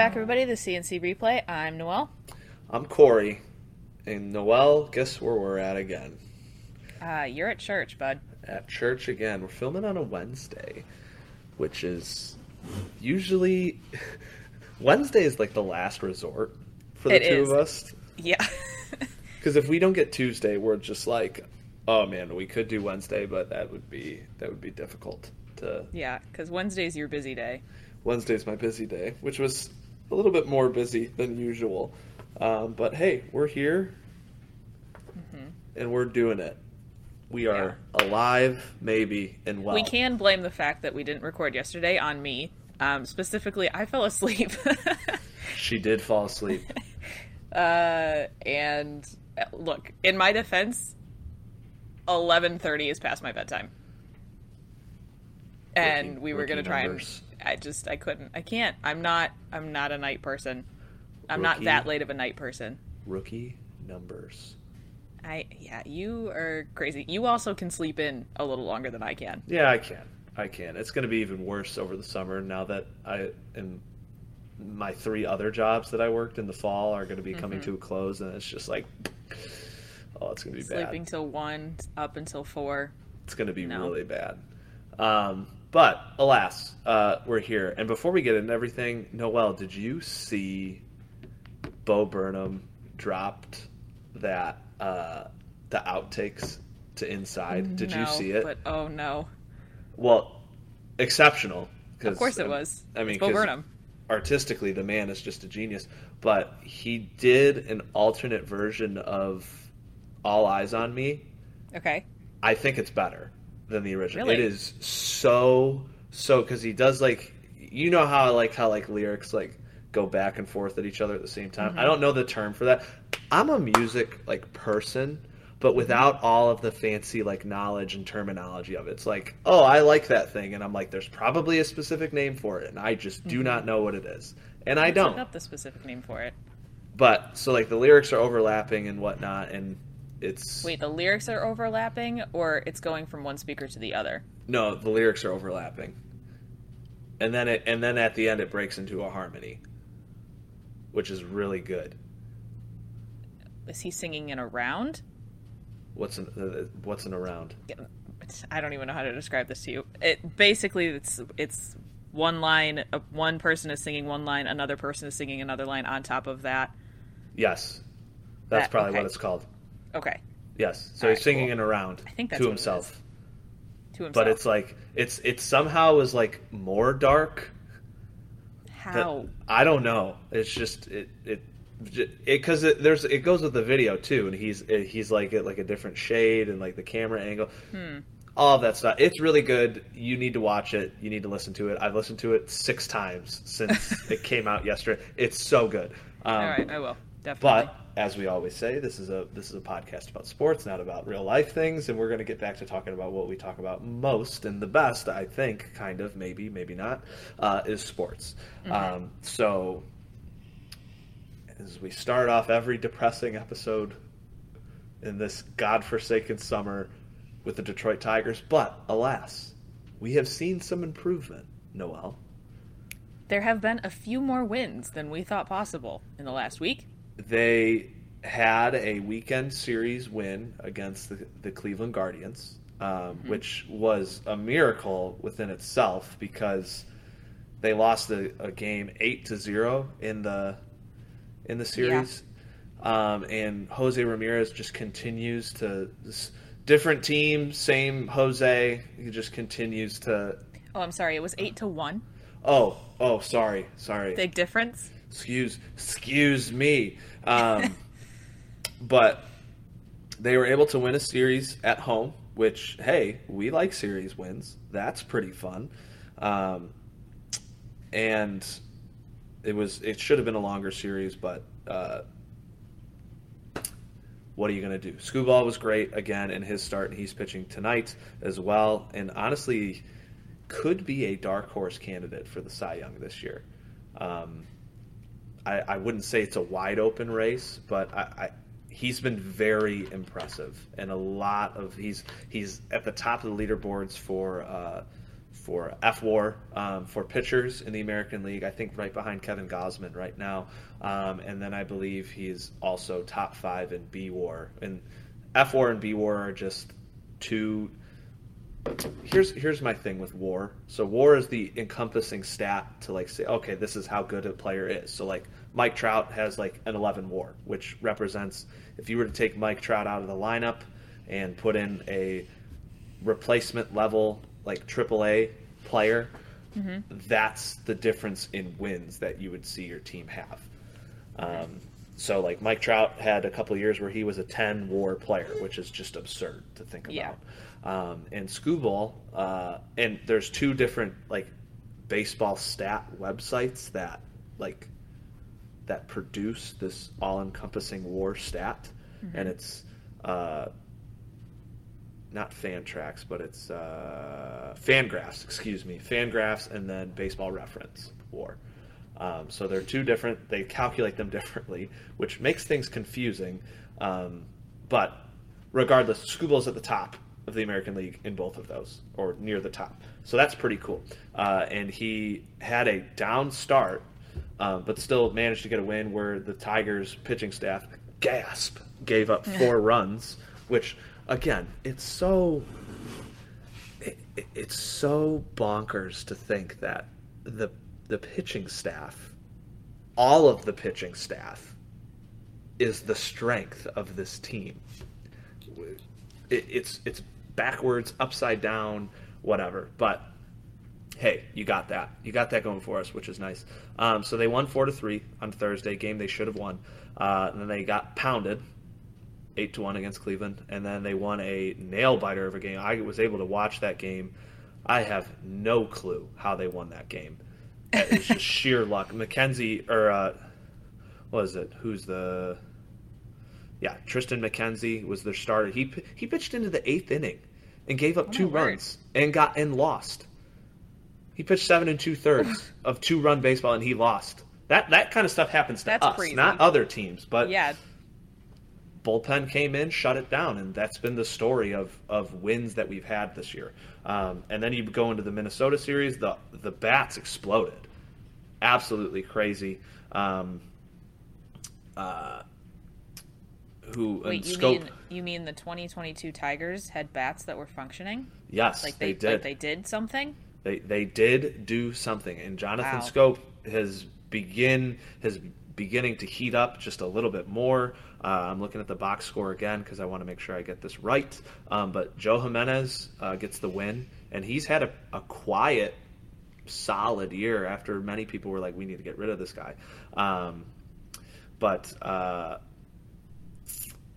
back, everybody. The CNC replay. I'm Noel. I'm Corey. And Noel, guess where we're at again? Uh, you're at church, bud. At church again. We're filming on a Wednesday, which is usually Wednesday is like the last resort for the It two is. of us. Yeah. Because if we don't get Tuesday, we're just like, oh man, we could do Wednesday, but that would be that would be difficult to. yeah, because Wednesday's your busy day. Wednesday's my busy day, which was a little bit more busy than usual. Um, but hey, we're here and we're doing it. We are alive, maybe, and well. We can blame the fact that we didn't record yesterday on me. Um, specifically, I fell asleep. She did fall asleep. uh, and uh, look, in my defense, 11:30 is past my bedtime. And Rookie- we were going to try and I just I couldn't. I can't. I'm not I'm not a night person. I'm not that late of a night person. Rookie numbers. I yeah, you are crazy. You also can sleep in a little longer than I can. Yeah, I can. I can. It's going to be even worse over the summer now that I am. My three other jobs that I worked in the fall are going to be coming to a close, and it's just like, oh, it's going to be Sleeping bad. Sleeping till one, up until four. It's going to be No. really bad. Um, but alas, uh, we're here. And before we get into everything, Noel, did you see Bo Burnham dropped that uh, the outtakes to Inside? Did you see it? But oh no, Well, exceptional. of course it um, was. I mean, It's Bo Burnham. artistically, the man is just a genius. But he did an alternate version of All Eyes on Me. Okay. I think it's better than the original. Really? It is so so because he does like you know how I like how like lyrics like go back and forth at each other at the same time. Mm-hmm. I don't know the term for that. I'm a music like person, but without all of the fancy like knowledge and terminology of it. It's like, oh, I like that thing, and I'm like, there's probably a specific name for it, and I just do not know what it is, and I Let's look don't. up the specific name for it. But so like the lyrics are overlapping and whatnot, and it's Wait, the lyrics are overlapping, or it's going from one speaker to the other. No, the lyrics are overlapping. And then it and then at the end it breaks into a harmony, which is really good. Is he singing in a round? What's an uh, what's an around? I don't even know how to describe this to you. It basically it's it's one line. Uh, one person is singing one line, another person is singing another line on top of that. Yes, that's That- probably okay. what it's called. Okay, Yes, so All he's right, singing cool. an around I think that's to himself. to himself. But it's like it's it somehow is like more dark. how I don't know. It's just it it because it, there's it goes with the video too, and he's he's like at like a different shade and like the camera angle, Hmm. all of that stuff. It's really good. You need to watch it. You need to listen to it. I've listened to it six times since it came out yesterday. It's so good. Um, all right. I will definitely. But as we always say, this is a this is a podcast about sports, not about real life things, and we're going to get back to talking about what we talk about most and the best. I think, kind of, maybe, maybe not, uh, is sports. Um, so, as we start off every depressing episode in this godforsaken summer with the Detroit Tigers, but alas, we have seen some improvement. Noel, there have been a few more wins than we thought possible in the last week. They had a weekend series win against the, the Cleveland Guardians, um, which was a miracle within itself because they lost a, a game eight to zero in the in the series, um, and Jose Ramirez just continues to this different team, same Jose. He just continues to. Oh, I'm sorry. It was eight to one. Oh, oh, sorry, sorry. Big difference. Excuse excuse me. Um, but they were able to win a series at home which hey we like series wins. That's pretty fun. Um, and it was it should have been a longer series but uh, what are you going to do? Skubal was great again in his start and he's pitching tonight as well. And honestly could be a dark horse candidate for the Cy Young this year. Um, I, I wouldn't say it's a wide open race, but I, I he's been very impressive and a lot of he's he's at the top of the leaderboards for uh, for F War um, for pitchers in the American League. I think right behind Kevin Gausman right now, um, and then I believe he's also top five in B War. And F War and B War are just two. Here's here's my thing with WAR. So WAR is the encompassing stat to like say, okay, this is how good a player is. So like Mike Trout has like an 11 WAR, which represents if you were to take Mike Trout out of the lineup and put in a replacement level like AAA player, mm-hmm. that's the difference in wins that you would see your team have. Um, so like Mike Trout had a couple years where he was a 10 WAR player, which is just absurd to think about. Yeah. Um, and Skubal, uh, and there's two different like baseball stat websites that like that produce this all-encompassing WAR stat, mm-hmm. and it's uh, not Fantrax, but it's uh, Fangraphs. Excuse me, Fangraphs, and then Baseball Reference WAR. Um, so they're two different. They calculate them differently, which makes things confusing. Um, but regardless, Skubal's at the top of the American League in both of those, or near the top. So that's pretty cool. Uh, and he had a down start, uh, but still managed to get a win where the Tigers pitching staff gasp gave up four runs, which again, it's so it, it's so bonkers to think that the the pitching staff, all of the pitching staff, is the strength of this team. It, it's it's backwards, upside down, whatever. But hey, you got that. You got that going for us, which is nice. Um, so they won four to three on Thursday, game they should have won. Uh, and then they got pounded eight to one against Cleveland, and then they won a nail biter of a game. I was able to watch that game. I have no clue how they won that game. It was just sheer luck. McKenzie or uh, what is it? Who's the? Yeah, Tristan McKenzie was their starter. He he pitched into the eighth inning and gave up oh, two runs and got and lost. He pitched seven and two thirds of two run baseball and he lost. That that kind of stuff happens to That's us, crazy. not other teams. But yeah, bullpen came in, shut it down, and that's been the story of of wins that we've had this year. Um, and then you go into the Minnesota series, the the bats exploded, absolutely crazy. Um, uh, who Wait, you scope, mean you mean the 2022 Tigers had bats that were functioning? Yes, like they, they did. Like they did something. They they did do something, and Jonathan wow. Schoop has begin has beginning to heat up just a little bit more. Uh, I'm looking at the box score again because I want to make sure I get this right. Um, but Joe Jimenez uh, gets the win, and he's had a, a, quiet, solid year after many people were like, we need to get rid of this guy. Um, but uh,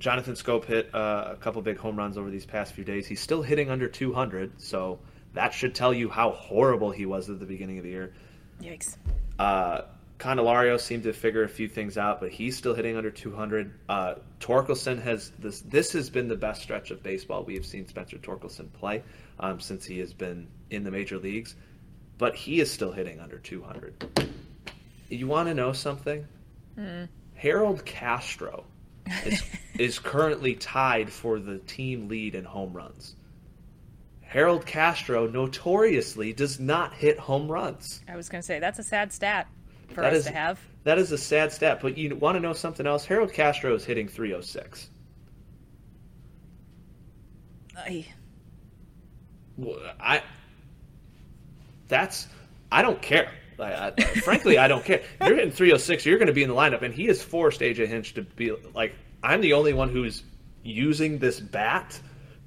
Jonathan Schoop hit uh, a couple big home runs over these past few days. He's still hitting under 200, so that should tell you how horrible he was at the beginning of the year. Yikes. Uh, Candelario seemed to figure a few things out, but he's still hitting under 200. Uh, Torkelson has this. This has been the best stretch of baseball we have seen Spencer Torkelson play um, since he has been in the major leagues, but he is still hitting under 200. You want to know something? Mm. Harold Castro is, is currently tied for the team lead in home runs. Harold Castro notoriously does not hit home runs. I was going to say that's a sad stat for that us is, to have. That is a sad stat, but you want to know something else? Harold Castro is hitting 306. I. I. That's. I don't care. I, I, frankly, I don't care. You're hitting 306. You're going to be in the lineup, and he has forced AJ Hinch to be like. I'm the only one who's using this bat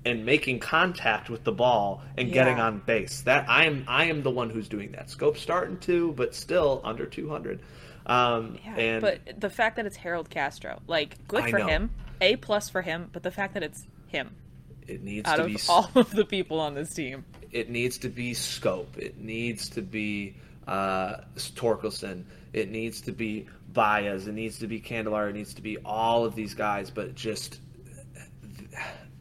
and making contact with the ball and yeah. getting on base. That I am I am the one who's doing that. Schoop starting to, but still under 200. Um, yeah, and but the fact that it's Harold Castro, like good for him, a plus for him. But the fact that it's him, it needs out to of be all of the people on this team. It needs to be Schoop. It needs to be uh, Torkelson. It needs to be Baez. It needs to be Candelario. It needs to be all of these guys. But just.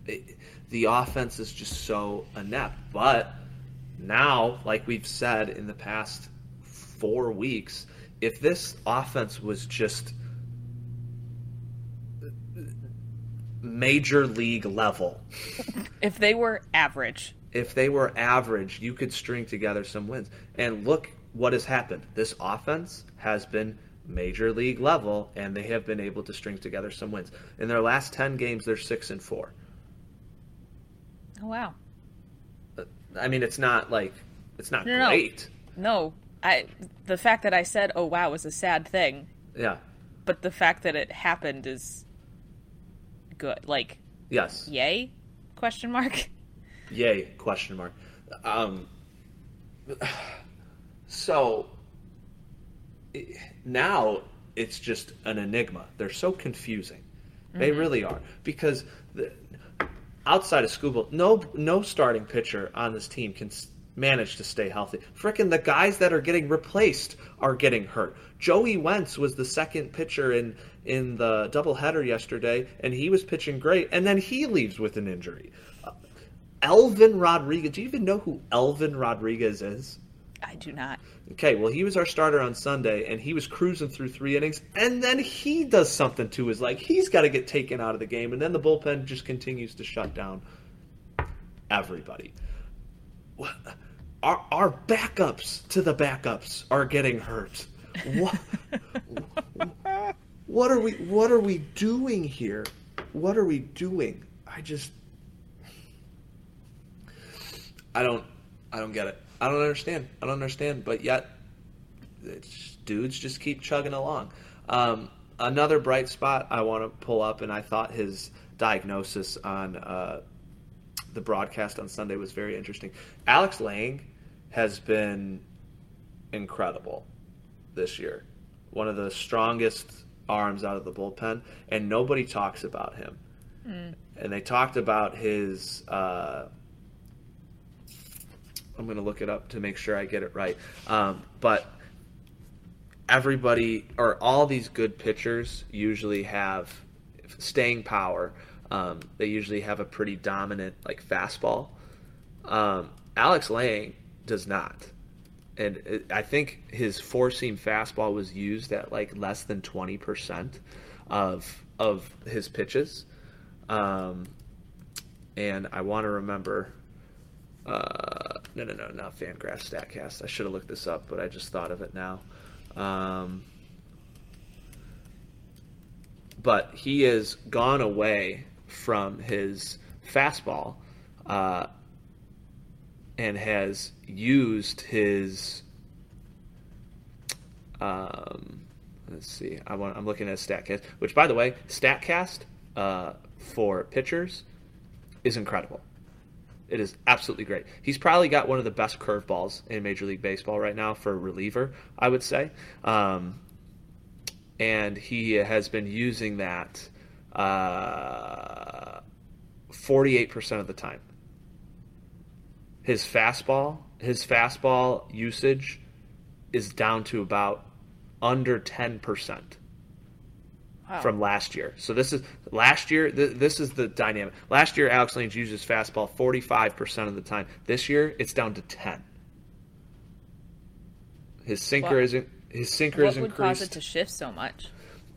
It, the offense is just so inept. But now, like we've said in the past four weeks, if this offense was just major league level, if they were average, if they were average, you could string together some wins. And look what has happened. This offense has been major league level, and they have been able to string together some wins. In their last ten games, they're six and four. Oh wow. I mean, it's not like it's not No, no. great. No, I the fact that I said "oh wow" is a sad thing, Yeah. but the fact that it happened is good. Like, Yes. yay? Question mark. Yay? Question mark. Um. So i- now it's just an enigma. They're so confusing. They really are because the, outside of Skubal, no no starting pitcher on this team can manage to stay healthy. Frickin' the guys that are getting replaced are getting hurt. Joey Wentz was the second pitcher in in the doubleheader yesterday, and he was pitching great, and then he leaves with an injury. Uh, Elvin Rodriguez. Do you even know who Elvin Rodriguez is? I do not. Okay, well, he was our starter on Sunday, and he was cruising through three innings, and then he does something to his leg. He's got to get taken out of the game, and then the bullpen just continues to shut down everybody. Our, our backups to the backups are getting hurt. What, what are we? What are we doing here? What are we doing? I just, I don't, I don't get it. I don't understand. I don't understand. But yet, it's, dudes just keep chugging along. Um, another bright spot I want to pull up, and I thought his diagnosis on uh, the broadcast on Sunday was very interesting. Alex Lange has been incredible this year. One of the strongest arms out of the bullpen, and nobody talks about him. And they talked about his. Uh, I'm going to look it up to make sure I get it right. Um, but everybody, or all these good pitchers, usually have staying power. Um, they usually have a pretty dominant like fastball. Um, Alex Lange does not, and it, I think his four seam fastball was used at like less than twenty percent of of his pitches. Um, and I want to remember. Uh, no, no, no, not Fangraph Statcast. I should have looked this up, but I just thought of it now. Um, but he has gone away from his fastball uh, and has used his. Um, let's see. I want. I'm looking at Statcast, which, by the way, Statcast uh, for pitchers is incredible. It is absolutely great. He's probably got one of the best curveballs in Major League Baseball right now for a reliever, I would say. Um, and he has been using that uh, 48% of the time. His fastball, his fastball usage is down to about under 10% Wow. from last year. So this is last year. Th- this is the dynamic. Last year, Alex Lange used his fastball 45% of the time. This year, it's down to 10. His sinker What- isn't. His sinker what is would cause it to shift so much?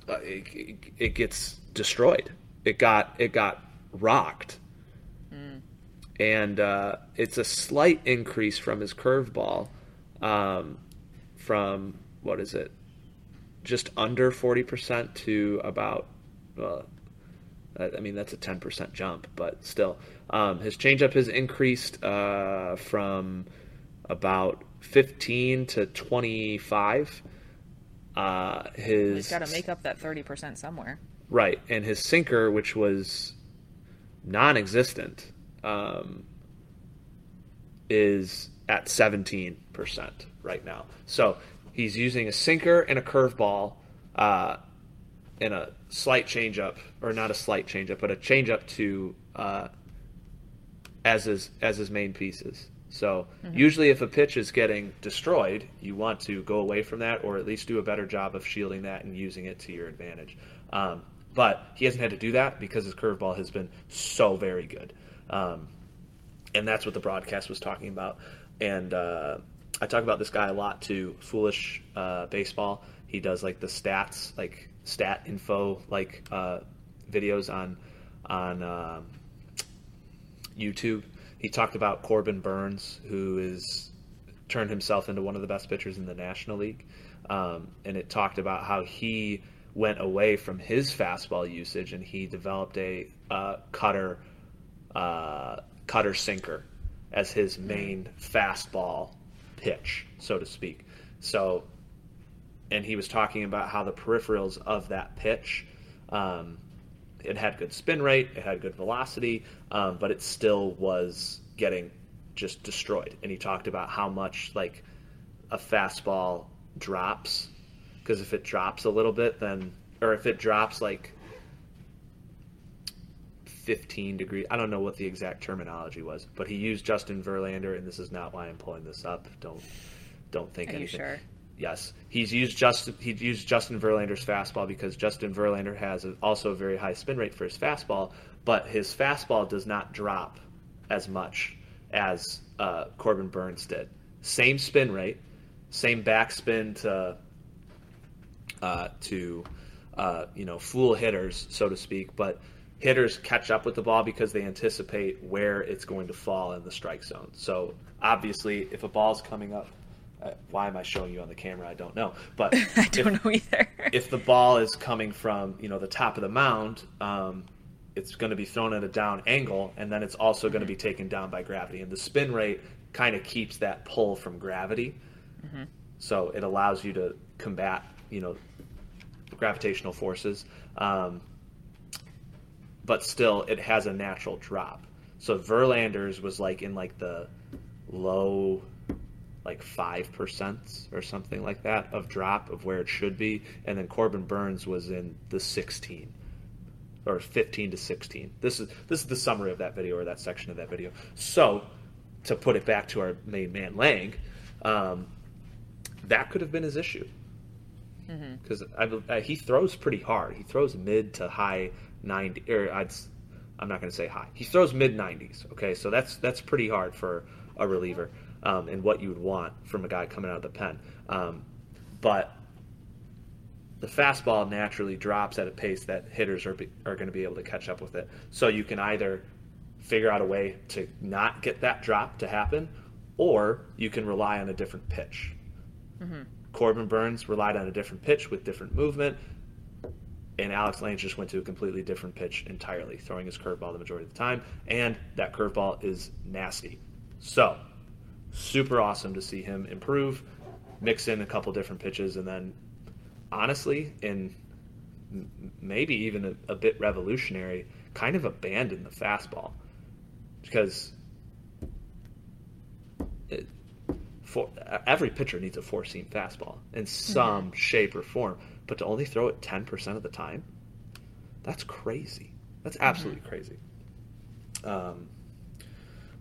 uh, it, it, it gets destroyed. It got it got rocked, and uh, it's a slight increase from his curveball, um, from what is it, just under forty percent to about. Well, I mean that's a ten percent jump, but still, um, his changeup has increased uh, from about fifteen to twenty five. Uh, his He's got to make up that thirty percent somewhere. Right, and his sinker, which was non-existent, um, is at seventeen percent right now. So he's using a sinker and a curveball, uh, and a slight changeup, or not a slight changeup, but a changeup to uh, as his as his main pieces. So usually, if a pitch is getting destroyed, you want to go away from that, or at least do a better job of shielding that and using it to your advantage. Um, but he hasn't had to do that because his curveball has been so very good, um, and that's what the broadcast was talking about. And uh, I talk about this guy a lot too. Foolish uh, baseball. He does like the stats, like stat info, like uh, videos on on. Um, YouTube, he talked about Corbin Burnes, who is turned himself into one of the best pitchers in the National League, um, and it talked about how he went away from his fastball usage and he developed a uh, cutter uh, cutter sinker as his main fastball pitch, so to speak. So, and he was talking about how the peripherals of that pitch, um, it had good spin rate, it had good velocity, um, but it still was getting just destroyed. And he talked about how much like a fastball drops, because if it drops a little bit, then or if it drops like 15 degrees. I don't know what the exact terminology was, but he used Justin Verlander, and this is not why I'm pulling this up. Don't don't think Are anything. you sure? Yes, he's used Justin. He used Justin Verlander's fastball because Justin Verlander has a, also a very high spin rate for his fastball, but his fastball does not drop as much as uh, Corbin Burnes did. Same spin rate, same backspin to uh, to uh, you know fool hitters, so to speak, but hitters catch up with the ball because they anticipate where it's going to fall in the strike zone. So obviously, if a ball's coming up, uh, why am I showing you on the camera? I don't know, but I don't if, know either. if the ball is coming from you know the top of the mound, um, it's going to be thrown at a down angle, and then it's also going to be taken down by gravity, and the spin rate kind of keeps that pull from gravity. So it allows you to combat you know gravitational forces. Um, but still it has a natural drop. So Verlander's was like in like the low like five percent or something like that of drop of where it should be, and then Corbin Burnes was in the sixteen or fifteen to sixteen. This is this is the summary of that video or that section of that video. So to put it back to our main man Lange, um, that could have been his issue because I, he throws pretty hard. He throws mid to high ninety, or I'd, I'm not going to say high. He throws mid nineties. Okay, so that's that's pretty hard for a reliever, um, and what you would want from a guy coming out of the pen. Um, but the fastball naturally drops at a pace that hitters are be, are going to be able to catch up with it. So you can either figure out a way to not get that drop to happen, or you can rely on a different pitch. Corbin Burnes relied on a different pitch with different movement, and Alex Lange just went to a completely different pitch entirely, throwing his curveball the majority of the time, and that curveball is nasty. So, super awesome to see him improve, mix in a couple different pitches, and then, honestly, in maybe even a, a bit revolutionary, kind of abandon the fastball. Because it, for every pitcher needs a four seam fastball in mm-hmm. some shape or form, but to only throw it ten percent of the time, that's crazy. That's absolutely crazy. Um,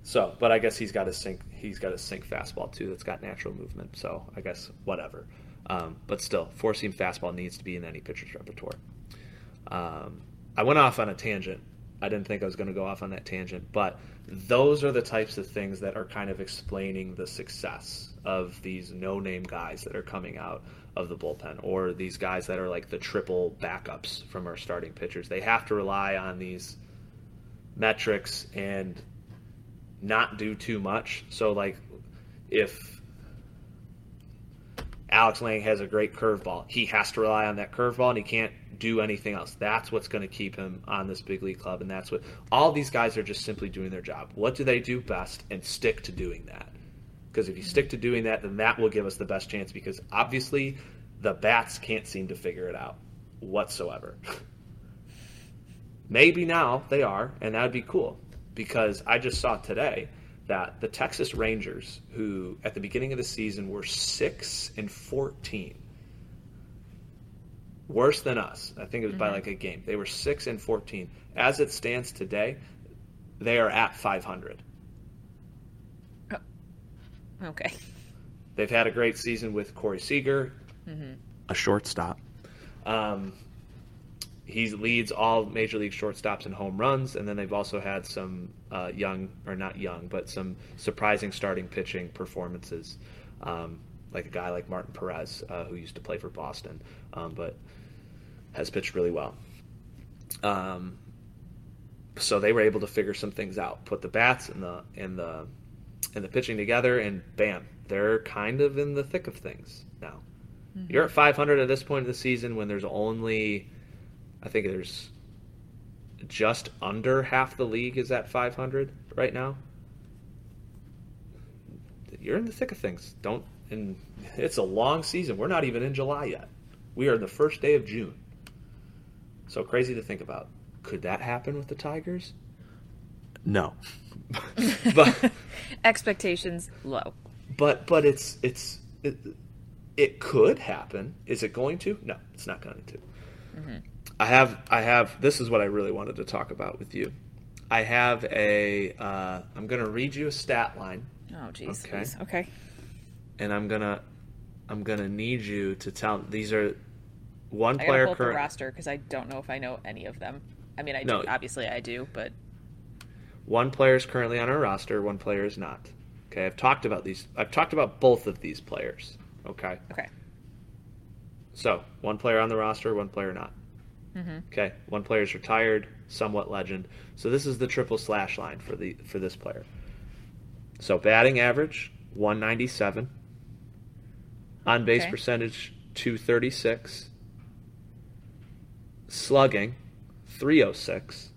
so, but I guess he's got a sink. He's got a sink fastball too. That's got natural movement. So I guess whatever. Um, but still, four seam fastball needs to be in any pitcher's repertoire. Um, I went off on a tangent. I didn't think I was going to go off on that tangent, but those are the types of things that are kind of explaining the success of these no-name guys that are coming out of the bullpen, or these guys that are like the triple backups from our starting pitchers. They have to rely on these metrics and not do too much. So, like, if Alex Lange has a great curveball. He has to rely on that curveball and he can't do anything else. That's what's going to keep him on this big league club. And that's what all these guys are just simply doing their job. What do they do best? And stick to doing that. Because if you stick to doing that, then that will give us the best chance because obviously the bats can't seem to figure it out whatsoever. Maybe now they are, and that would be cool because I just saw today that the Texas Rangers, who at the beginning of the season were six and fourteen, worse than us. I think it was by mm-hmm. like a game. They were six and fourteen. As it stands today, they are at five hundred. Okay. They've had a great season with Corey Seager, a shortstop. Um, he leads all major league shortstops in home runs, and then they've also had some uh, young, or not young, but some surprising starting pitching performances, um, like a guy like Martin Perez, uh, who used to play for Boston, um, but has pitched really well. Um, so they were able to figure some things out, put the bats in the and the and the pitching together, and bam, they're kind of in the thick of things now. Mm-hmm. You're at 500 at this point of the season when there's only, I think there's just under half the league is at 500 right now. You're in the thick of things. Don't, and it's a long season. We're not even in July yet. We are the first day of June. So crazy to think about. Could that happen with the Tigers? No. but expectations low. But but it's it's it, it, could happen. Is it going to? No, it's not going to. Mm-hmm. I have I have this is what I really wanted to talk about with you. I have a uh, I'm going to read you a stat line. Oh jeez. Okay. Please. Okay. And I'm gonna I'm gonna need you to tell these are one I player current the roster because I don't know if I know any of them. I mean, I no. do, obviously I do, but one player is currently on our roster, one player is not. Okay, I've talked about these. I've talked about both of these players. Okay. Okay. So one player on the roster, one player not. Mm-hmm. Okay, one player is retired, somewhat legend. So this is the triple slash line for the for this player. So batting average 197, on base okay. percentage 236, slugging 306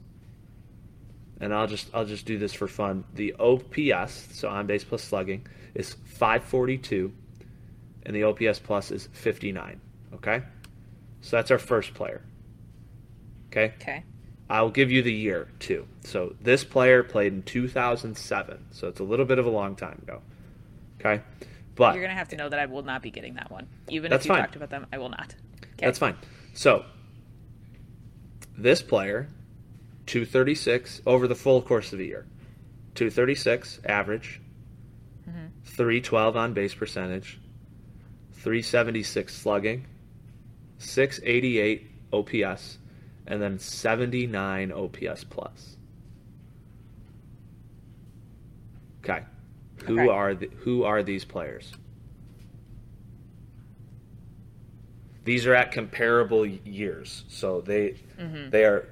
and I'll just I'll just do this for fun. The OPS, so on base plus slugging, is 542, and the OPS plus is 59. Okay, so that's our first player. Okay. Okay. I'll give you the year too. So this player played in 2007, so it's a little bit of a long time ago. Okay, but you're gonna have to know that I will not be getting that one, even if you fine. talked about them. I will not. Okay. That's fine. So this player 236 over the full course of a year. 236 average, mm-hmm. 312 on base percentage, 376 slugging, 688 OPS, and then 79 OPS plus. Okay. Who okay. are the, who are these players? These are at comparable years, so they mm-hmm. they are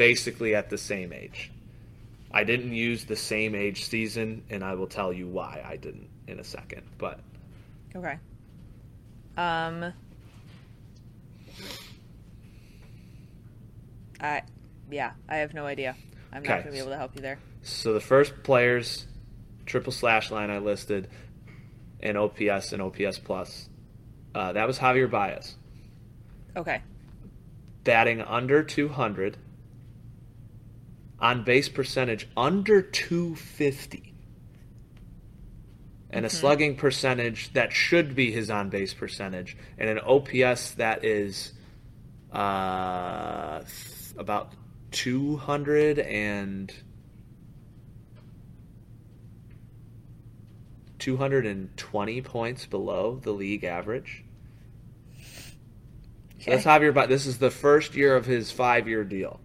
basically at the same age. I didn't use the same age season, and I will tell you why I didn't in a second. But okay. Um. I yeah, I have no idea. I'm okay. not gonna be able to help you there. So the first players, triple slash line I listed, and OPS and OPS plus. Uh, that was Javier Baez. Okay. Batting under 200 on base percentage under 250 and a mm-hmm. slugging percentage that should be his on base percentage and an OPS that is uh, about 200 and 220 points below the league average. So that's Javier. This is the first year of his five-year deal.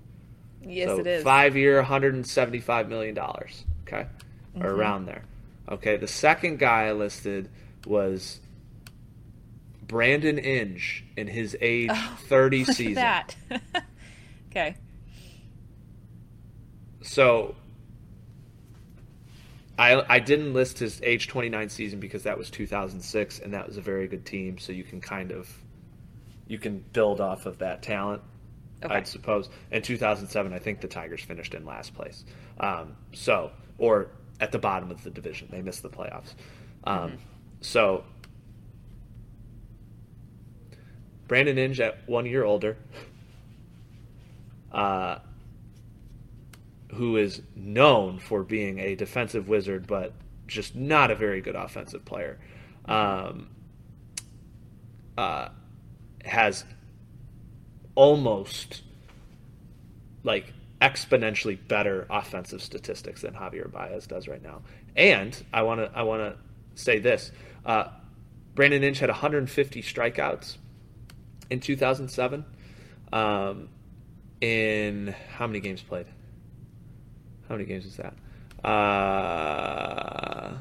Yes, so it is. Five year, $175 million. Okay. Mm-hmm. Or around there. Okay. The second guy I listed was Brandon Inge in his age oh, 30 season. that. okay. So I I didn't list his age 29 season because that was 2006 and that was a very good team so you can kind of you can build off of that talent okay. I'd suppose. In 2007, I think the Tigers finished in last place. Um, so, or at the bottom of the division, they missed the playoffs. Um, mm-hmm. So, Brandon Inge at one year older, uh, who is known for being a defensive wizard, but just not a very good offensive player, um, uh, has almost like exponentially better offensive statistics than Javier Baez does right now. And I want to I want to say this: uh, Brandon Inge had 150 strikeouts in 2007. Um, in how many games played? How many games is that? Uh,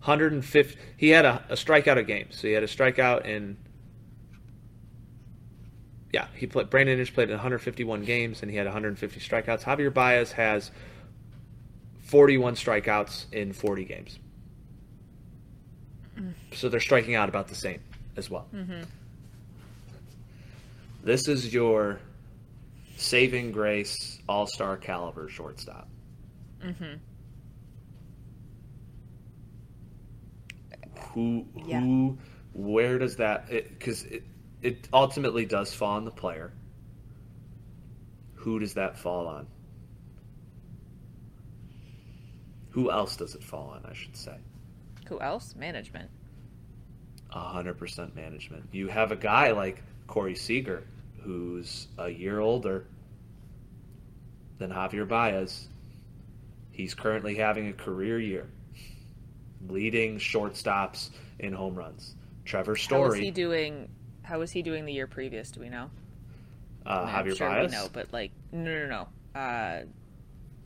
150. He had a, a strikeout a game, so he had a strikeout in Yeah, he played. Brandon Inge played in 151 games and he had 150 strikeouts. Javier Baez has 41 strikeouts in 40 games. So they're striking out about the same as well. Mm-hmm. This is your saving grace, all star caliber shortstop. Mm-hmm. Who, Yeah. who, where does that? Because it, ultimately does fall on the player. Who does that fall on? Who else does it fall on? I should say. Who else? Management. A hundred percent management. You have a guy like Corey Seager, who's a year older than Javier Baez. He's currently having a career year, leading shortstops in home runs. Trevor How was Story, he doing? How was he doing the year previous? Do we know? uh, I mean, Javier sure Baez. we know, but like, no, no, no. Uh,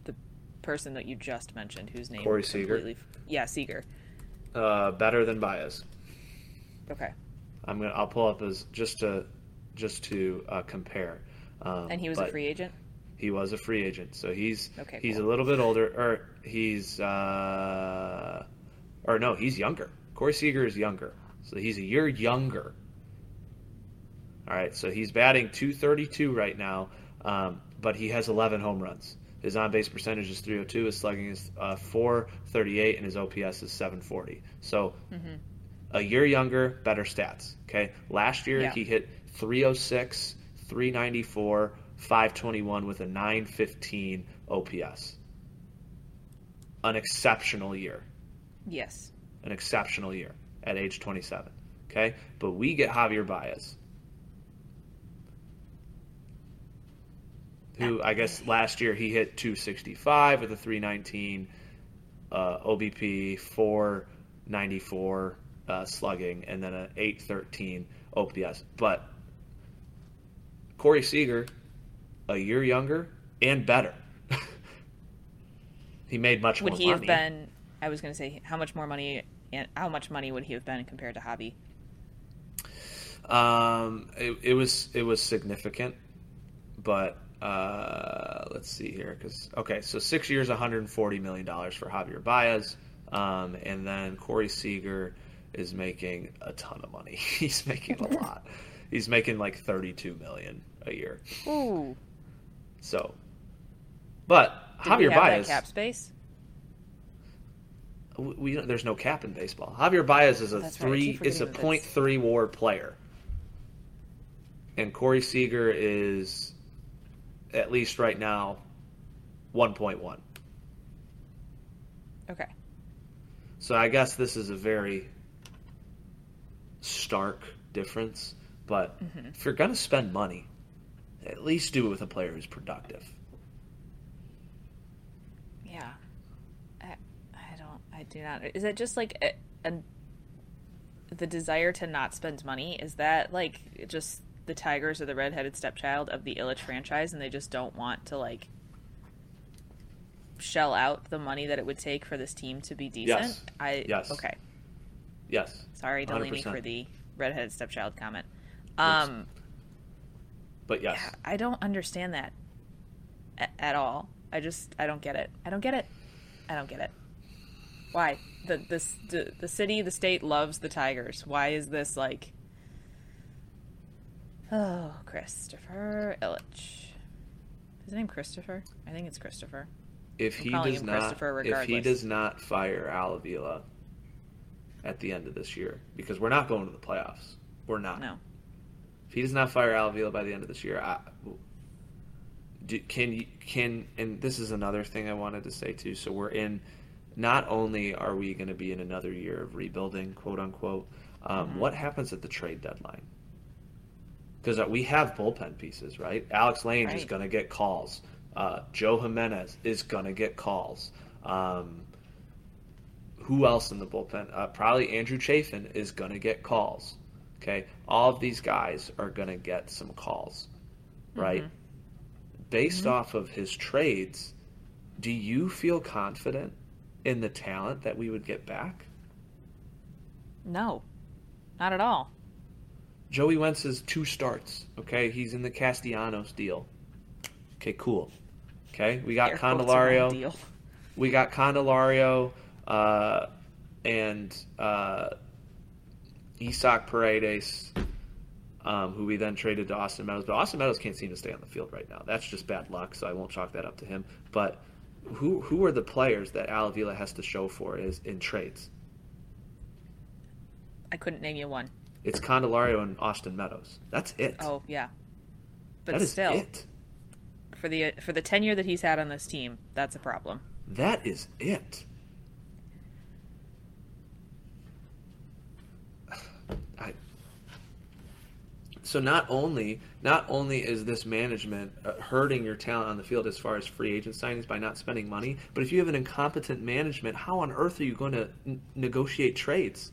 the person that you just mentioned, whose name is Corey Seager? Yeah, Seager. uh, better than Baez. Okay, I'm gonna. I'll pull up his just to just to uh, compare. Um, and he was a free agent. He was a free agent, so he's Okay, he's cool. a little bit older, or he's uh, or no, he's younger. Corey Seager is younger, so he's a year younger. All right, so he's batting 232 right now, um, but he has 11 home runs. His on base percentage is 302. His slugging is uh, 438, and his OPS is 740. So Mm-hmm. a year younger, better stats. Okay, last year Yeah. he hit 306, 394, 521 with a 915 OPS. An exceptional year. Yes. An exceptional year at age 27. Okay, but we get Javier Baez, who I guess last year he hit 265 with a 319 uh, OBP, 494 uh, slugging, and then an 813 OPS. But Corey Seager, a year younger and better. he made much Would more he money. have been? I was going to say, how much more money? And how much money would he have been compared to Javi? Um, it, it was it was significant, but uh, let's see here, because okay, so six years, 140 million dollars for Javier Baez, um, and then Corey Seager is making a ton of money. He's making a lot. He's making like 32 million a year. Ooh. So, but Did Javier Baez, that cap space? we, we there's no cap in baseball. Javier Baez is a That's three. it's a that three WAR player, and Corey Seager is at least right now one point one. Okay. So I guess this is a very stark difference. But Mm-hmm. if you're gonna spend money, at least do it with a player who's productive. Yeah. I, I don't. I do not. Is it just like a, a, the desire to not spend money? Is that like just the Tigers are the redheaded stepchild of the Ilitch franchise, and they just don't want to like shell out the money that it would take for this team to be decent? Yes. I Yes. Okay. Yes. Sorry, Delaney, 100%. for the redheaded stepchild comment. Um. But yes. Yeah, I don't understand that a- at all. I just I don't get it. I don't get it. I don't get it. Why the this the, the city the state loves the tigers? Why is this like? Oh, Christopher Ilitch. His name Christopher? I think it's Christopher. if I'm he does not if he does not fire Al Avila at the end of this year because we're not going to the playoffs we're not No. if he does not fire Al Avila by the end of this year I, do, can you can and this is another thing I wanted to say too so we're in not only are we going to be in another year of rebuilding quote unquote um, Mm-hmm. what happens at the trade deadline because we have bullpen pieces, right? Alex Lange is going to get calls. Uh, Joe Jimenez is going to get calls. Um, who else in the bullpen? Uh, probably Andrew Chafin is going to get calls. Okay, all of these guys are going to get some calls, right? Based off of his trades, do you feel confident in the talent that we would get back? No. Not at all. Joey Wentz is two starts. Okay, he's in the Castellanos deal. Okay, cool. Okay, we got Air quotes around Candelario. deal. We got Candelario uh, and uh, Isaac Paredes, um, who we then traded to Austin Meadows. But Austin Meadows can't seem to stay on the field right now. That's just bad luck, so I won't chalk that up to him. But who who are the players that Al Avila has to show for is in trades? I couldn't name you one. It's Candelario and Austin Meadows. That's it. Oh yeah, but that is still, it. for the for the tenure that he's had on this team, that's a problem. That is it. I, so not only not only is this management uh, hurting your talent on the field as far as free agent signings by not spending money, but if you have an incompetent management, how on earth are you going to n- negotiate trades?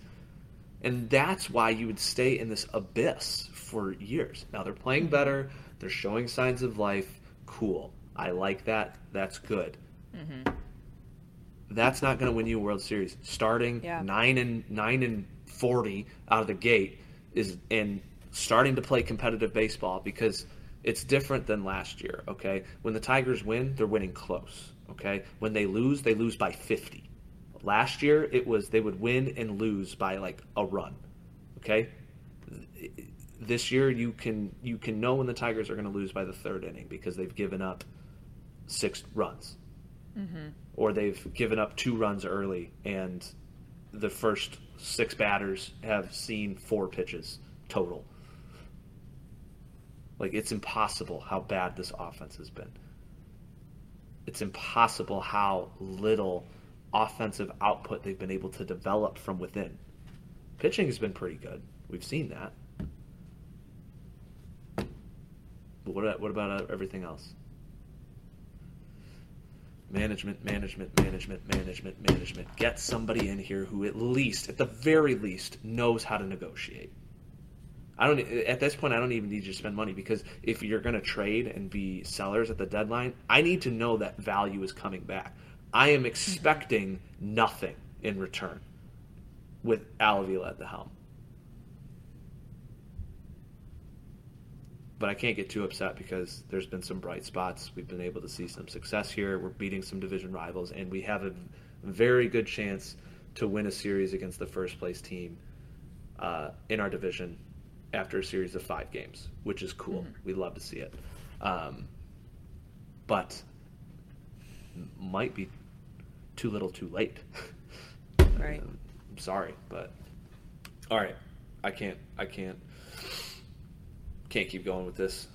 And that's why you would stay in this abyss for years. Now they're playing mm-hmm. better, they're showing signs of life. Cool. I like that. That's good mm-hmm. that's not going to win you a World Series. Starting Yeah. nine and nine and forty out of the gate is and starting to play competitive baseball because it's different than last year. Okay, when the Tigers win, they're winning close. Okay, when they lose, they lose by fifty. Last year, it was they would win and lose by like a run. Okay, this year you can you can know when the Tigers are going to lose by the third inning because they've given up six runs mm-hmm. or they've given up two runs early and the first six batters have seen four pitches total. Like it's impossible how bad this offense has been. It's impossible how little offensive output they've been able to develop from within. Pitching has been pretty good. We've seen that. But what, what about uh, everything else? management, management, management, management, management. Get somebody in here who at least, at the very least, knows how to negotiate. I don't. At this point, I don't even need you to spend money because if you're going to trade and be sellers at the deadline, I need to know that value is coming back. I am expecting nothing in return with Al Avila at the helm. but I can't get too upset because there's been some bright spots. We've been able to see some success here. We're beating some division rivals, and we have a very good chance to win a series against the first place team uh, in our division after a series of five games, which is cool. We love to see it, um, but might be too little, too late. Right. I'm sorry, but all right. I can't. I can't. Can't keep going with this.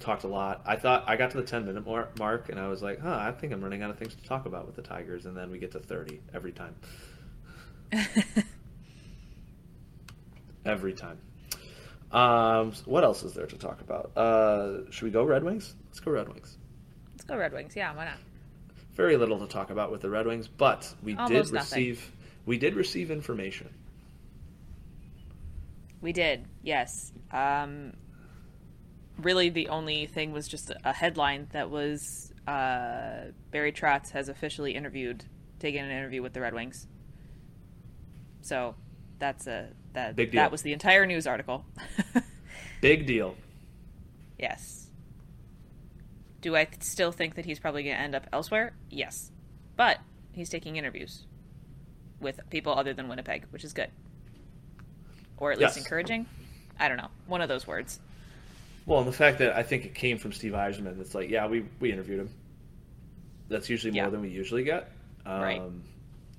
Talked a lot. I thought I got to the 10 minute mark, and I was like, "Huh, I think I'm running out of things to talk about with the Tigers." And then we get to 30 every time. Every time. Um, what else is there to talk about? Uh, should we go Red Wings? Let's go Red Wings. Let's go Red Wings. Yeah, why not? Very little to talk about with the Red Wings, but we Almost did nothing. receive we did receive information. We did, yes. Um, really, the only thing was just a headline that was uh, Barry Trotz has officially interviewed, taken an interview with the Red Wings. So that's a that that was the entire news article. Big deal. yes. Do I still think that he's probably going to end up elsewhere? Yes, but he's taking interviews with people other than Winnipeg, which is good, or at least Yes. encouraging. I don't know, one of those words. Well, and the fact that I think it came from Steve Yzerman, it's like, yeah, we, we interviewed him. That's usually more Yeah. than we usually get, um, Right.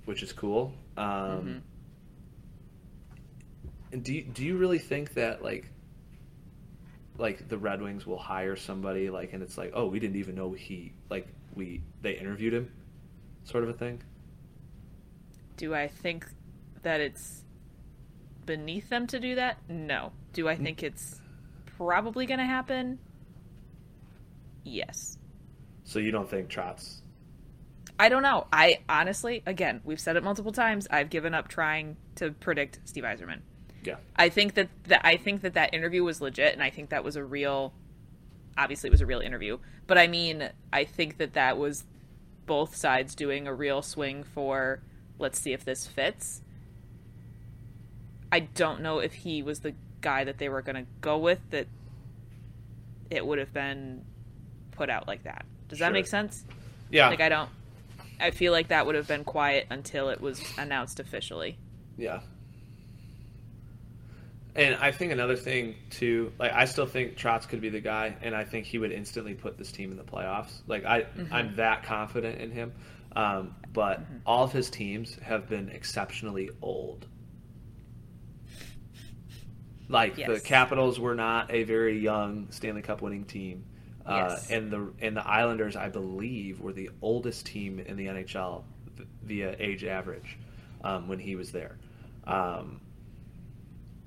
which is cool. Um, Mhm. And do you, do you really think that like like the Red Wings will hire somebody like and it's like, oh, we didn't even know he like we they interviewed him, sort of a thing? Do I think that it's beneath them to do that? No. Do I mm. think it's probably going to happen? Yes. So you don't think Trotz? I don't know. I honestly, again, we've said it multiple times. I've given up trying to predict Steve Yzerman. Yeah. I think that, that I think that that interview was legit, and I think that was a real. Obviously, it was a real interview, but I mean, I think that that was both sides doing a real swing for let's see if this fits. I don't know if he was the guy that they were going to go with, that it would have been put out like that. Does that make sense? Yeah. Like I don't. I feel like that would have been quiet until it was announced officially. Yeah. And I think another thing too, like I still think Trotz could be the guy, and I think he would instantly put this team in the playoffs. Like I, I'm that confident in him. Um, but all of his teams have been exceptionally old. Like the Capitals were not a very young Stanley Cup winning team, uh, Yes. and the and the Islanders, I believe, were the oldest team in the NHL via age average um, when he was there. Um,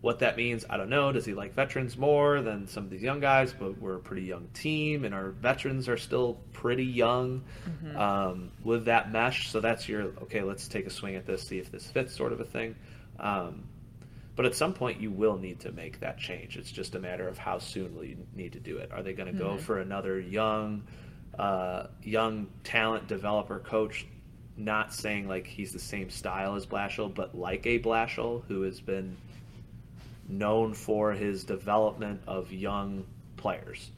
what that means, I don't know. Does he like veterans more than some of these young guys? But we're a pretty young team, and our veterans are still pretty young um, with that mesh. So that's your okay. Let's take a swing at this, see if this fits, sort of a thing. Um, but at some point, you will need to make that change. It's just a matter of how soon will you need to do it. Are they going to go for another young, uh, young talent developer coach? Not saying like he's the same style as Blashill, but like a Blashill who has been known for his development of young players.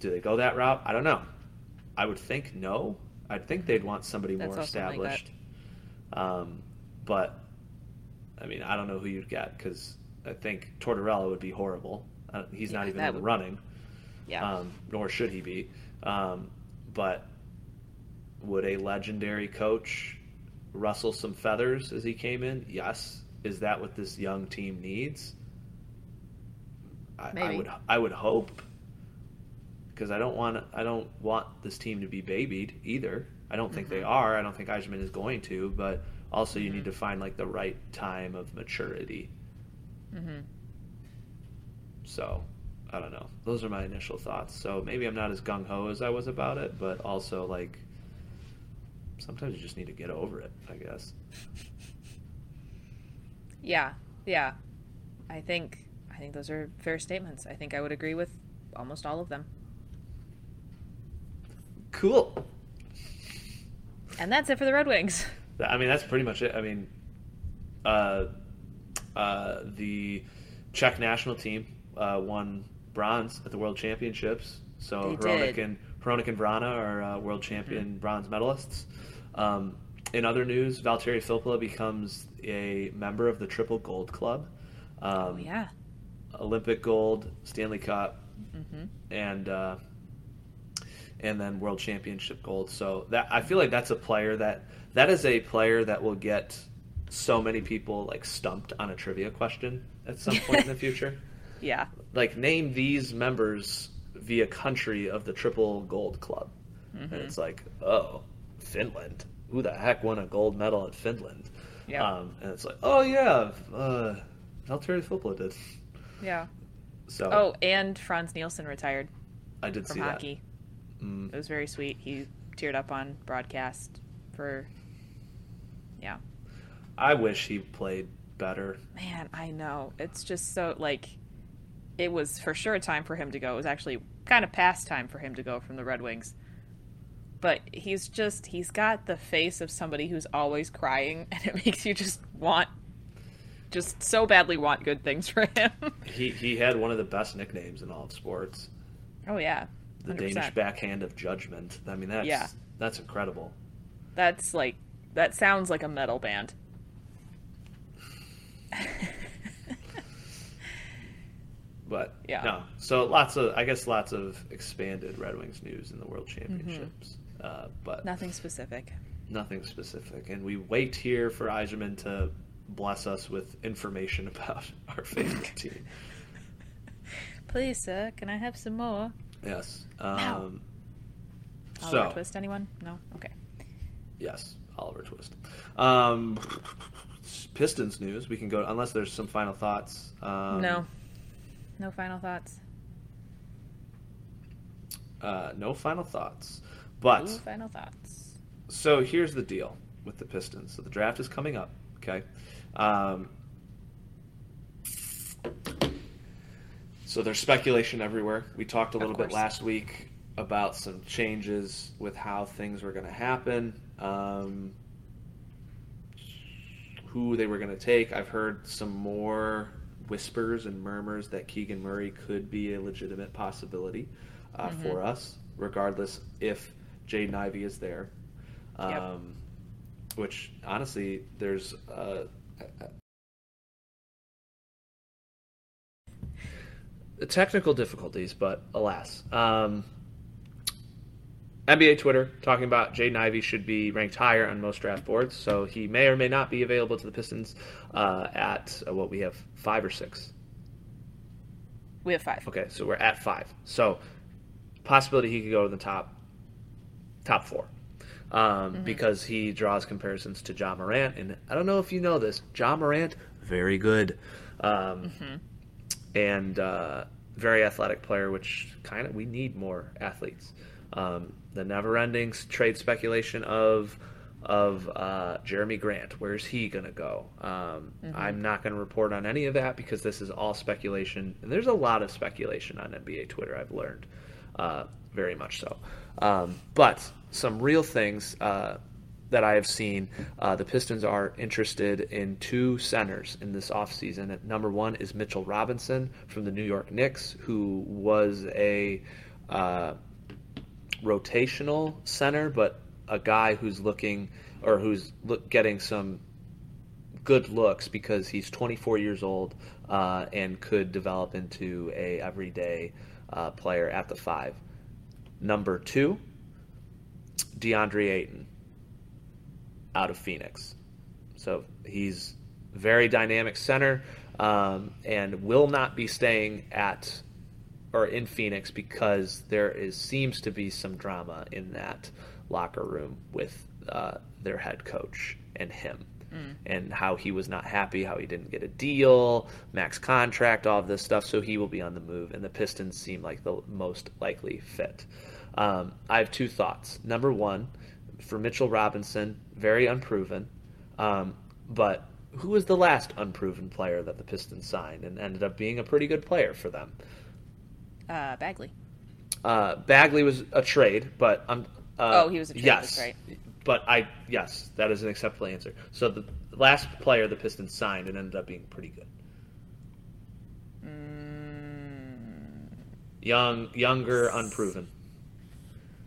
Do they go that route? I don't know. I would think no. I'd think they'd want somebody That's more also like established. um, but I mean, I don't know who you'd get because I think Tortorella would be horrible. Uh, he's not even in the would- running, Yeah. um, nor should he be. Um, but would a legendary coach rustle some feathers as he came in? Yes. Is that what this young team needs? I, I would. I would hope because I don't want. I don't want this team to be babied either. I don't think Mm-hmm. they are. I don't think Yzerman is going to. But also, you Mm-hmm. need to find like the right time of maturity. Mm-hmm. So, I don't know. Those are my initial thoughts. So maybe I'm not as gung ho as I was about it, but also like sometimes you just need to get over it. I guess. Yeah. Yeah. I think I think those are fair statements. I think I would agree with almost all of them. Cool. And that's it for the Red Wings. I mean, that's pretty much it. I mean, uh, uh, the Czech national team uh, won bronze at the World Championships. So They Hronek did. and Hronek and Vrana are uh, world champion bronze medalists. Um, in other news, Valtteri Filppula becomes a member of the Triple Gold Club. Um, Oh yeah. Olympic gold, Stanley Cup, hmm and uh, and then World Championship gold. So that I feel like that's a player that that is a player that will get so many people like stumped on a trivia question at some point in the future. Yeah. Like name these members via country of the Triple Gold Club, and it's like oh Finland. Who the heck won a gold medal at Finland? Yeah. Um, and it's like oh yeah, uh, Valtteri Filppula did. Yeah. So Oh, and Frans Nielsen retired I did from see hockey. that. Mm. It was very sweet. He teared up on broadcast for Yeah. I wish he played better. Man, I know. It's just so like it was for sure a time for him to go. It was actually kind of past time for him to go from the Red Wings. But he's just he's got the face of somebody who's always crying and it makes you just want just so badly want good things for him. He he had one of the best nicknames in all of sports. oh yeah. The 100%. Danish backhand of judgment. I mean that's Yeah. that's incredible. That's like that sounds like a metal band. But Yeah. no. So lots of I guess lots of expanded Red Wings news in the World Championships. Uh, but Nothing specific. nothing specific. And we wait here for Yzerman to bless us with information about our favorite team. Please, sir, can I have some more? Yes. Um, Oliver so Twist, anyone? No? Okay. Yes, Oliver Twist. Um, Pistons news. We can go unless there's some final thoughts. Um, no. No final thoughts. Uh, no final thoughts. But Ooh, final thoughts. so here's the deal with the Pistons. So the draft is coming up. Okay. Um, so there's speculation everywhere. We talked a little bit last week about some changes with how things were going to happen. Um, who they were going to take. I've heard some more whispers and murmurs that Keegan Murray could be a legitimate possibility uh, mm-hmm. for us, regardless if Jaden Ivey is there. Um, yep. Which honestly, there's uh, technical difficulties, but alas. Um, NBA Twitter talking about Jaden Ivey should be ranked higher on most draft boards, so he may or may not be available to the Pistons uh, at uh, what we have five or six. We have five. Okay, so we're at five. So possibility he could go to the top top four. Um, mm-hmm. because he draws comparisons to Ja Morant, and I don't know if you know this, Ja Morant, very good. Um, mm-hmm and uh, very athletic player, which kind of we need more athletes. Um, the never-ending trade speculation of of uh, Jerami Grant. Where's he going to go? Um, mm-hmm. I'm not going to report on any of that because this is all speculation, and there's a lot of speculation on NBA Twitter. I've learned uh, very much so, um, but some real things. Uh, that I have seen, uh, the Pistons are interested in two centers in this offseason. Number one is Mitchell Robinson from the New York Knicks, who was a uh, rotational center, but a guy who's looking or who's look, getting some good looks because he's 24 years old uh, and could develop into a everyday uh, player at the five. Number two, DeAndre Ayton out of Phoenix. So he's very dynamic center um, and will not be staying at or in Phoenix because there is seems to be some drama in that locker room with uh, their head coach and him. Mm. And how he was not happy, how he didn't get a deal, max contract, all of this stuff. So he will be on the move, and the Pistons seem like the most likely fit. Um, I have two thoughts. Number one, for Mitchell Robinson, very unproven. Um, but who was the last unproven player that the Pistons signed and ended up being a pretty good player for them? Uh, Bagley. Uh, Bagley was a trade, but um, uh, oh, he was a trade. Yes, right. But I yes, that is an acceptable answer. So the last player the Pistons signed and ended up being pretty good. Mm. Young, younger, unproven.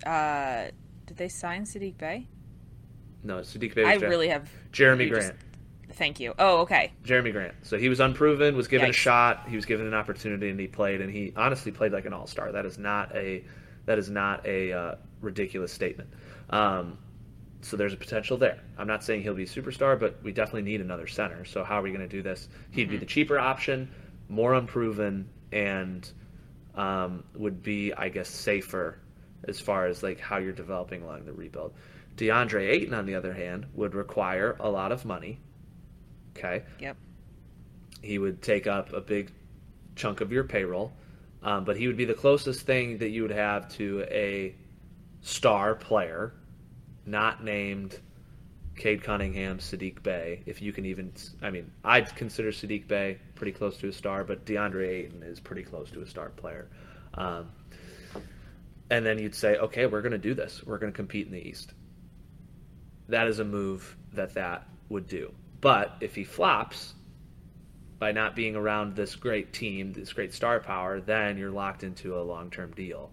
Uh, did they sign Saddiq Bey? No, Saddiq Bey. I really have Jerami Grant. Just, thank you. Oh, okay. Jerami Grant. So he was unproven, was given Yikes. a shot, he was given an opportunity, and he played, and he honestly played like an all star. That is not a that is not a uh, ridiculous statement. Um, so there's a potential there. I'm not saying he'll be a superstar, but we definitely need another center. So how are we going to do this? He'd mm-hmm. be the cheaper option, more unproven, and um, would be, I guess, safer as far as like how you're developing along the rebuild. DeAndre Ayton, on the other hand, would require a lot of money. Okay. Yep. He would take up a big chunk of your payroll, um, but he would be the closest thing that you would have to a star player, not named Cade Cunningham, Saddiq Bey. If you can even, I mean, I'd consider Saddiq Bey pretty close to a star, but DeAndre Ayton is pretty close to a star player. Um, and then you'd say, okay, we're going to do this. We're going to compete in the East. That is a move that that would do. But if he flops by not being around this great team, this great star power, then you're locked into a long-term deal.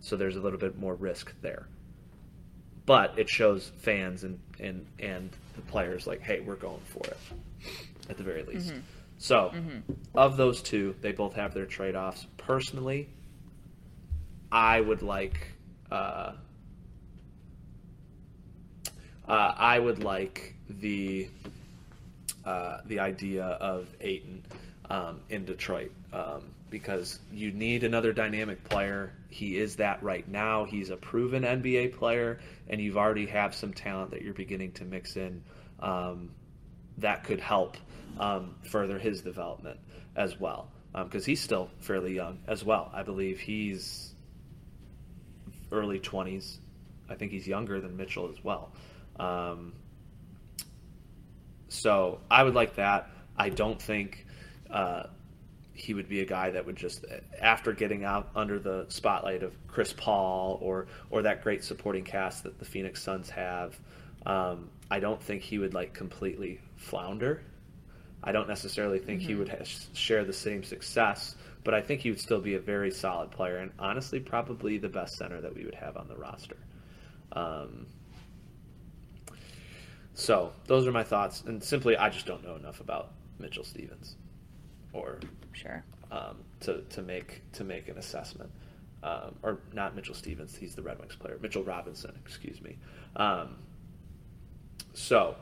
So there's a little bit more risk there. But it shows fans and and and the players like, hey, we're going for it at the very least. Mm-hmm. So, mm-hmm. of those two, they both have their trade-offs. Personally, I would like. Uh, uh, I would like the uh, the idea of Ayton um, in Detroit um, because you need another dynamic player. He is that right now. He's a proven NBA player, and you've already have some talent that you're beginning to mix in um, that could help um, further his development as well because um, he's still fairly young as well. I believe he's early 20s. I think he's younger than Mitchell as well. Um, so I would like that. I don't think uh, he would be a guy that would just, after getting out under the spotlight of Chris Paul or or that great supporting cast that the Phoenix Suns have, um, I don't think he would like completely flounder. I don't necessarily think he would ha- share the same success, but I think he would still be a very solid player, and honestly, probably the best center that we would have on the roster. Um, so those are my thoughts, and simply, I just don't know enough about Mitchell Stevens, or Sure. um, to to make to make an assessment. Um, or not Mitchell Stevens, he's the Red Wings player. Mitchell Robinson, excuse me. Um, so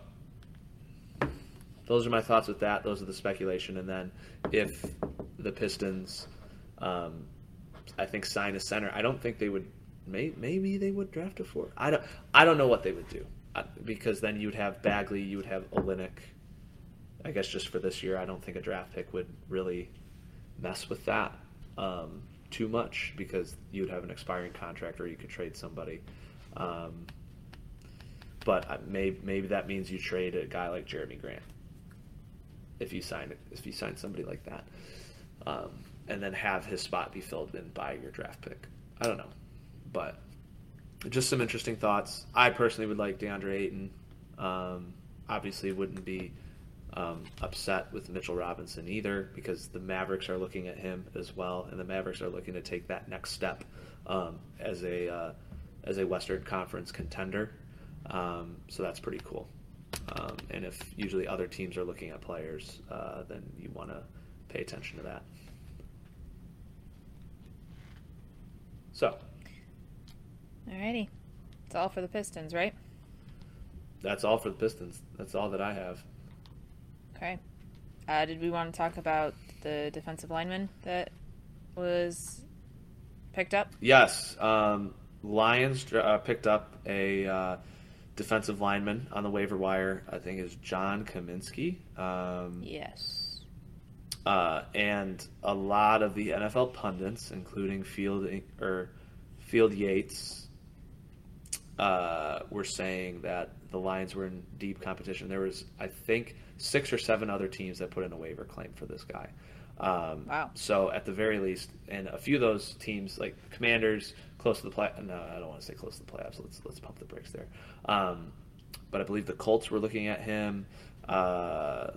those are my thoughts with that. Those are the speculation, and then if the Pistons, um, I think sign a center, I don't think they would. May, maybe they would draft a four. I don't. I don't know what they would do uh, because then you'd have Bagley, you would have Olynyk. I guess just for this year, I don't think a draft pick would really mess with that um, too much because you'd have an expiring contract or you could trade somebody. Um, but I- may, maybe that means you trade a guy like Jerami Grant if you sign if you sign somebody like that, um, and then have his spot be filled in by your draft pick. I don't know, but just some interesting thoughts. I personally would like DeAndre Ayton. Um, obviously, wouldn't be um, upset with Mitchell Robinson either because the Mavericks are looking at him as well, and the Mavericks are looking to take that next step um, as a uh, as a Western Conference contender. Um, so that's pretty cool. Um, and if usually other teams are looking at players, uh, then you want to pay attention to that. So Alrighty. It's all for the Pistons, right? that's all for the Pistons. That's all that I have. Okay. Uh, did we want to talk about the defensive lineman that was picked up? Yes, um, Lions uh, picked up a uh, defensive lineman on the waiver wire. I think is John Kaminsky, um, Yes. uh, and a lot of the NFL pundits, including Field or Field Yates, uh, were saying that the Lions were in deep competition. There was, I think, six or seven other teams that put in a waiver claim for this guy. Um, Wow. So at the very least, and a few of those teams, like Commanders, close to the play. No, I don't want to say close to the playoffs. Let's let's pump the brakes there. Um, but I believe the Colts were looking at him. Uh,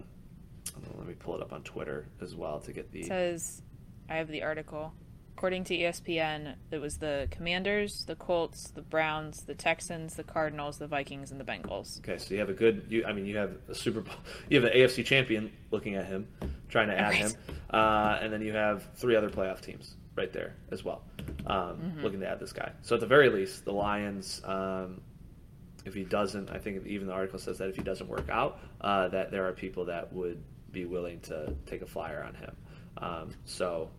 let me pull it up on Twitter as well to get the. It says, I have the article. According to ESPN, it was the Commanders, the Colts, the Browns, the Texans, the Cardinals, the Vikings, and the Bengals. Okay, so you have a good. You, I mean, you have a Super Bowl. You have an AFC champion looking at him, trying to add Right. him, uh, and then you have three other playoff teams right there as well, um, looking to add this guy. So at the very least, the Lions. Um, if he doesn't, I think even the article says that if he doesn't work out, uh, that there are people that would be willing to take a flyer on him. Um, so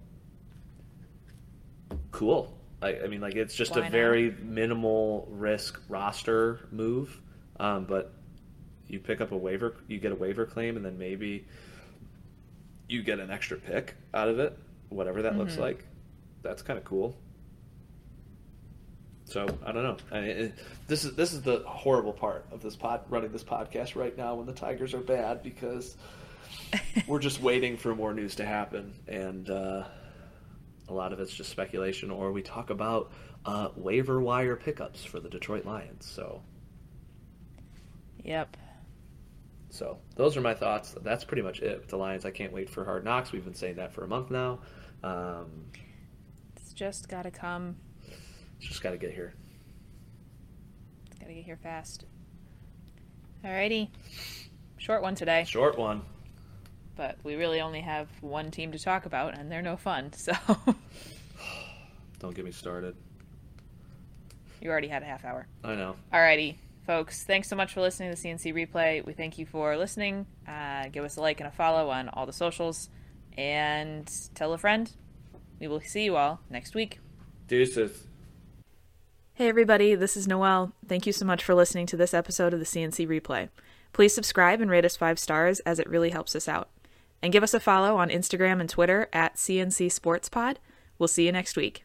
cool. I, I mean, like it's just Why a not? very minimal risk roster move, um, but you pick up a waiver, you get a waiver claim, and then maybe you get an extra pick out of it, whatever that looks Mhm. like. That's kind of cool. So I don't know. I mean, it, this is this is the horrible part of this pod running this podcast right now when the Tigers are bad because we're just waiting for more news to happen, and uh, a lot of it's just speculation, or we talk about uh, waiver wire pickups for the Detroit Lions. So, Yep. so those are my thoughts. That's pretty much it with the Lions. I can't wait for Hard Knocks. We've been saying that for a month now. Um, just got to come. just got to get here. It's got to get here fast. Alrighty. Short one today, Short one. but we really only have one team to talk about, and they're no fun, so Don't get me started. you already had a half hour. I know. Alrighty, folks. Thanks so much for listening to the CNC replay. We thank you for listening. Uh, give us a like and a follow on all the socials, and tell a friend. We will see you all next week. Deuces. Hey everybody, this is Noël. Thank you so much for listening to this episode of the CNC replay. Please subscribe and rate us five stars as it really helps us out. And give us a follow on Instagram and Twitter at CNC Sports Pod. We'll see you next week.